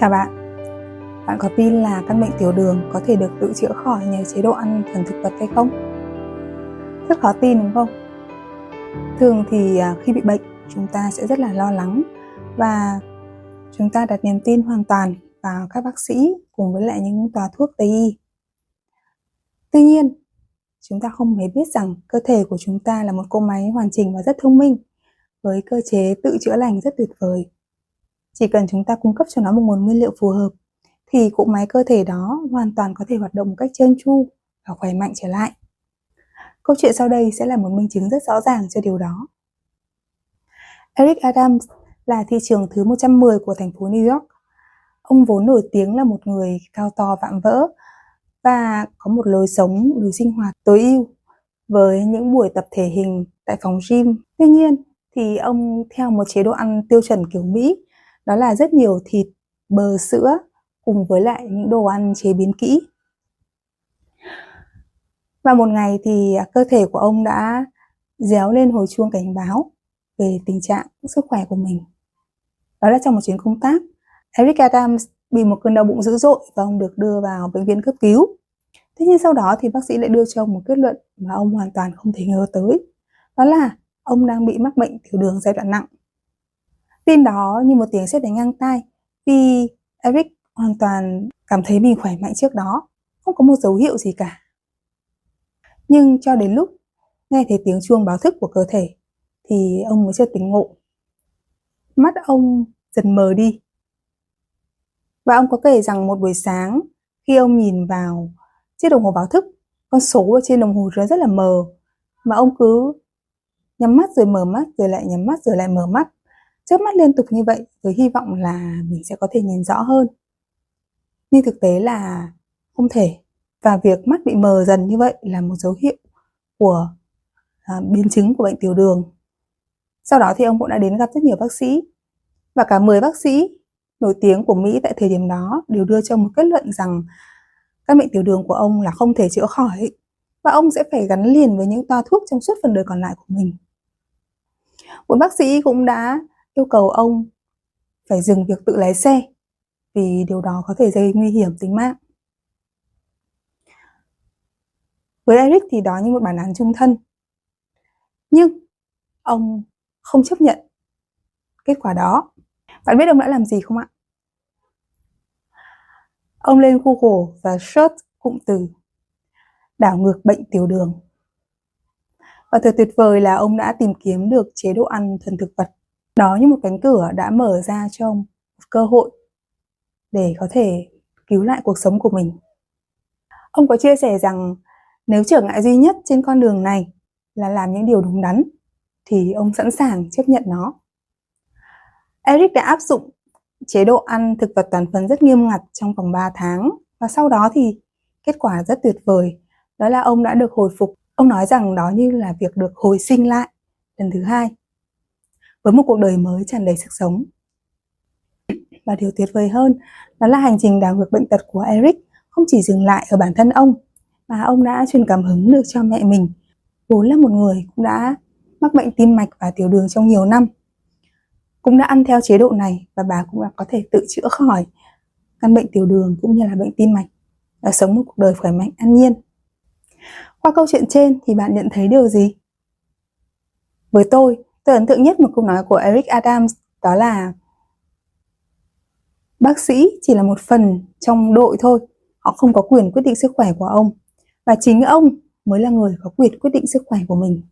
Chào bạn Bạn có tin là căn bệnh tiểu đường có thể được tự chữa khỏi nhờ chế độ ăn thuần thực vật hay không? Rất khó tin đúng không? Thường thì à, khi bị bệnh chúng ta sẽ rất là lo lắng và chúng ta đặt niềm tin hoàn toàn vào các bác sĩ cùng với lại những tòa thuốc Tây y. Tuy nhiên, chúng ta không hề biết rằng cơ thể của chúng ta là một cỗ máy hoàn chỉnh và rất thông minh với cơ chế tự chữa lành rất tuyệt vời chỉ cần chúng ta cung cấp cho nó một nguồn nguyên liệu phù hợp thì cỗ máy cơ thể đó hoàn toàn có thể hoạt động một cách trơn tru và khỏe mạnh trở lại. Câu chuyện sau đây sẽ là một minh chứng rất rõ ràng cho điều đó. Eric Adams là thị trường thứ 110 của thành phố New York. Ông vốn nổi tiếng là một người cao to vạm vỡ và có một lối sống, lối sinh hoạt tối ưu với những buổi tập thể hình tại phòng gym. Tuy nhiên thì ông theo một chế độ ăn tiêu chuẩn kiểu Mỹ đó là rất nhiều thịt, bơ sữa cùng với lại những đồ ăn chế biến kỹ. Và một ngày thì à, cơ thể của ông đã réo lên hồi chuông cảnh báo về tình trạng sức khỏe của mình. Đó là trong một chuyến công tác, Eric Adams bị một cơn đau bụng dữ dội và ông được đưa vào bệnh viện cấp cứu. Thế nhưng sau đó thì bác sĩ lại đưa cho ông một kết luận mà ông hoàn toàn không thể ngờ tới. Đó là ông đang bị mắc bệnh tiểu đường giai đoạn nặng. Tin đó như một tiếng sét đánh ngang tai vì Eric hoàn toàn cảm thấy mình khỏe mạnh trước đó, không có một dấu hiệu gì cả. Nhưng cho đến lúc nghe thấy tiếng chuông báo thức của cơ thể thì ông mới chợt tỉnh ngộ. Mắt ông dần mờ đi. Và ông có kể rằng một buổi sáng khi ông nhìn vào chiếc đồng hồ báo thức, con số ở trên đồng hồ rất là mờ mà ông cứ nhắm mắt rồi mở mắt rồi lại nhắm mắt rồi lại mở mắt chớp mắt liên tục như vậy với hy vọng là mình sẽ có thể nhìn rõ hơn nhưng thực tế là không thể và việc mắt bị mờ dần như vậy là một dấu hiệu của à, biến chứng của bệnh tiểu đường sau đó thì ông cũng đã đến gặp rất nhiều bác sĩ và cả 10 bác sĩ nổi tiếng của Mỹ tại thời điểm đó đều đưa cho một kết luận rằng căn bệnh tiểu đường của ông là không thể chữa khỏi và ông sẽ phải gắn liền với những toa thuốc trong suốt phần đời còn lại của mình. Một bác sĩ cũng đã yêu cầu ông phải dừng việc tự lái xe vì điều đó có thể gây nguy hiểm tính mạng. Với Eric thì đó như một bản án trung thân. Nhưng ông không chấp nhận kết quả đó. Bạn biết ông đã làm gì không ạ? Ông lên Google và search cụm từ đảo ngược bệnh tiểu đường. Và thật tuyệt vời là ông đã tìm kiếm được chế độ ăn thuần thực vật đó như một cánh cửa đã mở ra cho ông một cơ hội để có thể cứu lại cuộc sống của mình. Ông có chia sẻ rằng nếu trở ngại duy nhất trên con đường này là làm những điều đúng đắn, thì ông sẵn sàng chấp nhận nó. Eric đã áp dụng chế độ ăn thực vật toàn phần rất nghiêm ngặt trong vòng 3 tháng và sau đó thì kết quả rất tuyệt vời. Đó là ông đã được hồi phục. Ông nói rằng đó như là việc được hồi sinh lại lần thứ hai với một cuộc đời mới tràn đầy sức sống. Và điều tuyệt vời hơn, đó là hành trình đảo ngược bệnh tật của Eric không chỉ dừng lại ở bản thân ông, mà ông đã truyền cảm hứng được cho mẹ mình. Vốn là một người cũng đã mắc bệnh tim mạch và tiểu đường trong nhiều năm. Cũng đã ăn theo chế độ này và bà cũng đã có thể tự chữa khỏi căn bệnh tiểu đường cũng như là bệnh tim mạch và sống một cuộc đời khỏe mạnh, an nhiên. Qua câu chuyện trên thì bạn nhận thấy điều gì? Với tôi Tôi ấn tượng nhất một câu nói của Eric Adams đó là bác sĩ chỉ là một phần trong đội thôi, họ không có quyền quyết định sức khỏe của ông và chính ông mới là người có quyền quyết định sức khỏe của mình.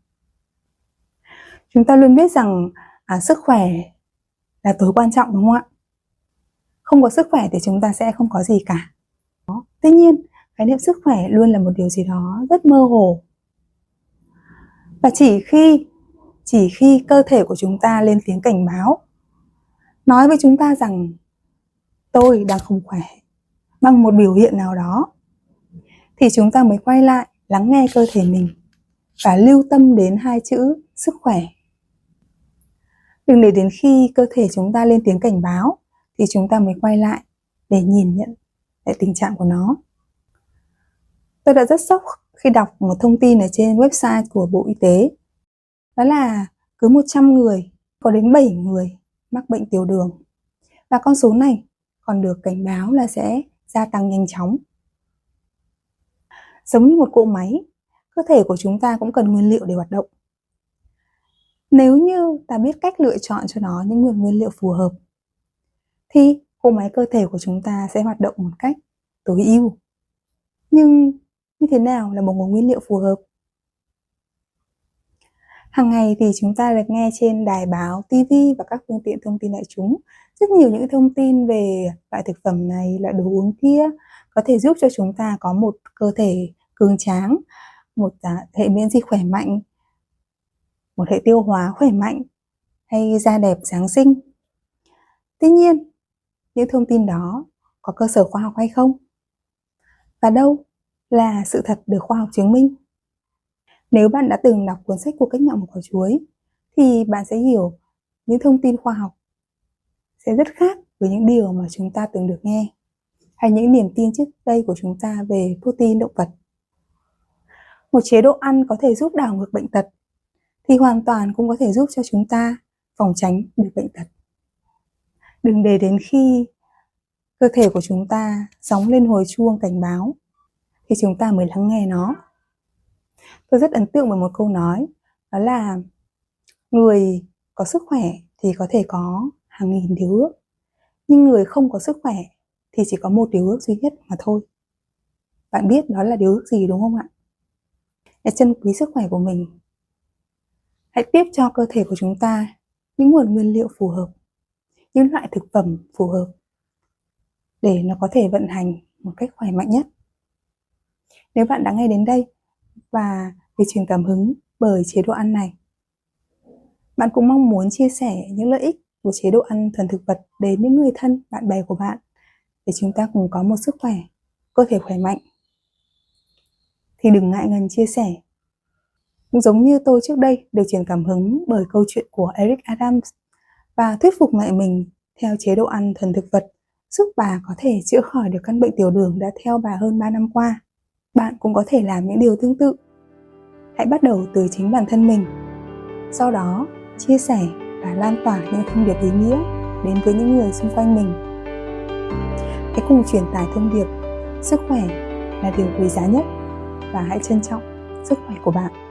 Chúng ta luôn biết rằng à, sức khỏe là tối quan trọng đúng không ạ? Không có sức khỏe thì chúng ta sẽ không có gì cả. Tuy nhiên, khái niệm sức khỏe luôn là một điều gì đó rất mơ hồ. Và chỉ khi chỉ khi cơ thể của chúng ta lên tiếng cảnh báo. Nói với chúng ta rằng, tôi đang không khỏe. Bằng một biểu hiện nào đó, thì chúng ta mới quay lại lắng nghe cơ thể mình và lưu tâm đến hai chữ sức khỏe đừng để đến khi cơ thể chúng ta lên tiếng cảnh báo thì chúng ta mới quay lại để nhìn nhận lại tình trạng của nó. Tôi đã rất sốc khi đọc một thông tin ở trên website của bộ y tế đó là cứ 100 người có đến 7 người mắc bệnh tiểu đường. Và con số này còn được cảnh báo là sẽ gia tăng nhanh chóng. Giống như một cỗ máy, cơ thể của chúng ta cũng cần nguyên liệu để hoạt động. Nếu như ta biết cách lựa chọn cho nó những nguồn nguyên liệu phù hợp, thì cỗ máy cơ thể của chúng ta sẽ hoạt động một cách tối ưu. Nhưng như thế nào là một nguồn nguyên liệu phù hợp? Hàng ngày thì chúng ta được nghe trên đài báo, TV và các phương tiện thông tin đại chúng rất nhiều những thông tin về loại thực phẩm này, loại đồ uống kia có thể giúp cho chúng ta có một cơ thể cường tráng, một à, hệ miễn dịch khỏe mạnh, một hệ tiêu hóa khỏe mạnh hay da đẹp sáng sinh. Tuy nhiên, những thông tin đó có cơ sở khoa học hay không? Và đâu là sự thật được khoa học chứng minh? Nếu bạn đã từng đọc cuốn sách của cách mạng một quả chuối, thì bạn sẽ hiểu những thông tin khoa học sẽ rất khác với những điều mà chúng ta từng được nghe hay những niềm tin trước đây của chúng ta về protein động vật. Một chế độ ăn có thể giúp đảo ngược bệnh tật thì hoàn toàn cũng có thể giúp cho chúng ta phòng tránh được bệnh tật. Đừng để đến khi cơ thể của chúng ta sóng lên hồi chuông cảnh báo thì chúng ta mới lắng nghe nó. Tôi rất ấn tượng với một câu nói, đó là người có sức khỏe thì có thể có hàng nghìn điều ước, nhưng người không có sức khỏe thì chỉ có một điều ước duy nhất mà thôi. Bạn biết đó là điều ước gì đúng không ạ? Hãy trân quý sức khỏe của mình. Hãy tiếp cho cơ thể của chúng ta những nguồn nguyên liệu phù hợp, những loại thực phẩm phù hợp để nó có thể vận hành một cách khỏe mạnh nhất. Nếu bạn đã nghe đến đây và bị truyền cảm hứng bởi chế độ ăn này bạn cũng mong muốn chia sẻ những lợi ích của chế độ ăn thuần thực vật đến những người thân, bạn bè của bạn để chúng ta cùng có một sức khỏe, cơ thể khỏe mạnh. Thì đừng ngại ngần chia sẻ. Cũng giống như tôi trước đây được truyền cảm hứng bởi câu chuyện của Eric Adams và thuyết phục mẹ mình theo chế độ ăn thuần thực vật giúp bà có thể chữa khỏi được căn bệnh tiểu đường đã theo bà hơn 3 năm qua. Bạn cũng có thể làm những điều tương tự. Hãy bắt đầu từ chính bản thân mình. Sau đó, chia sẻ và lan tỏa những thông điệp ý nghĩa đến với những người xung quanh mình. Hãy cùng truyền tải thông điệp sức khỏe là điều quý giá nhất và hãy trân trọng sức khỏe của bạn.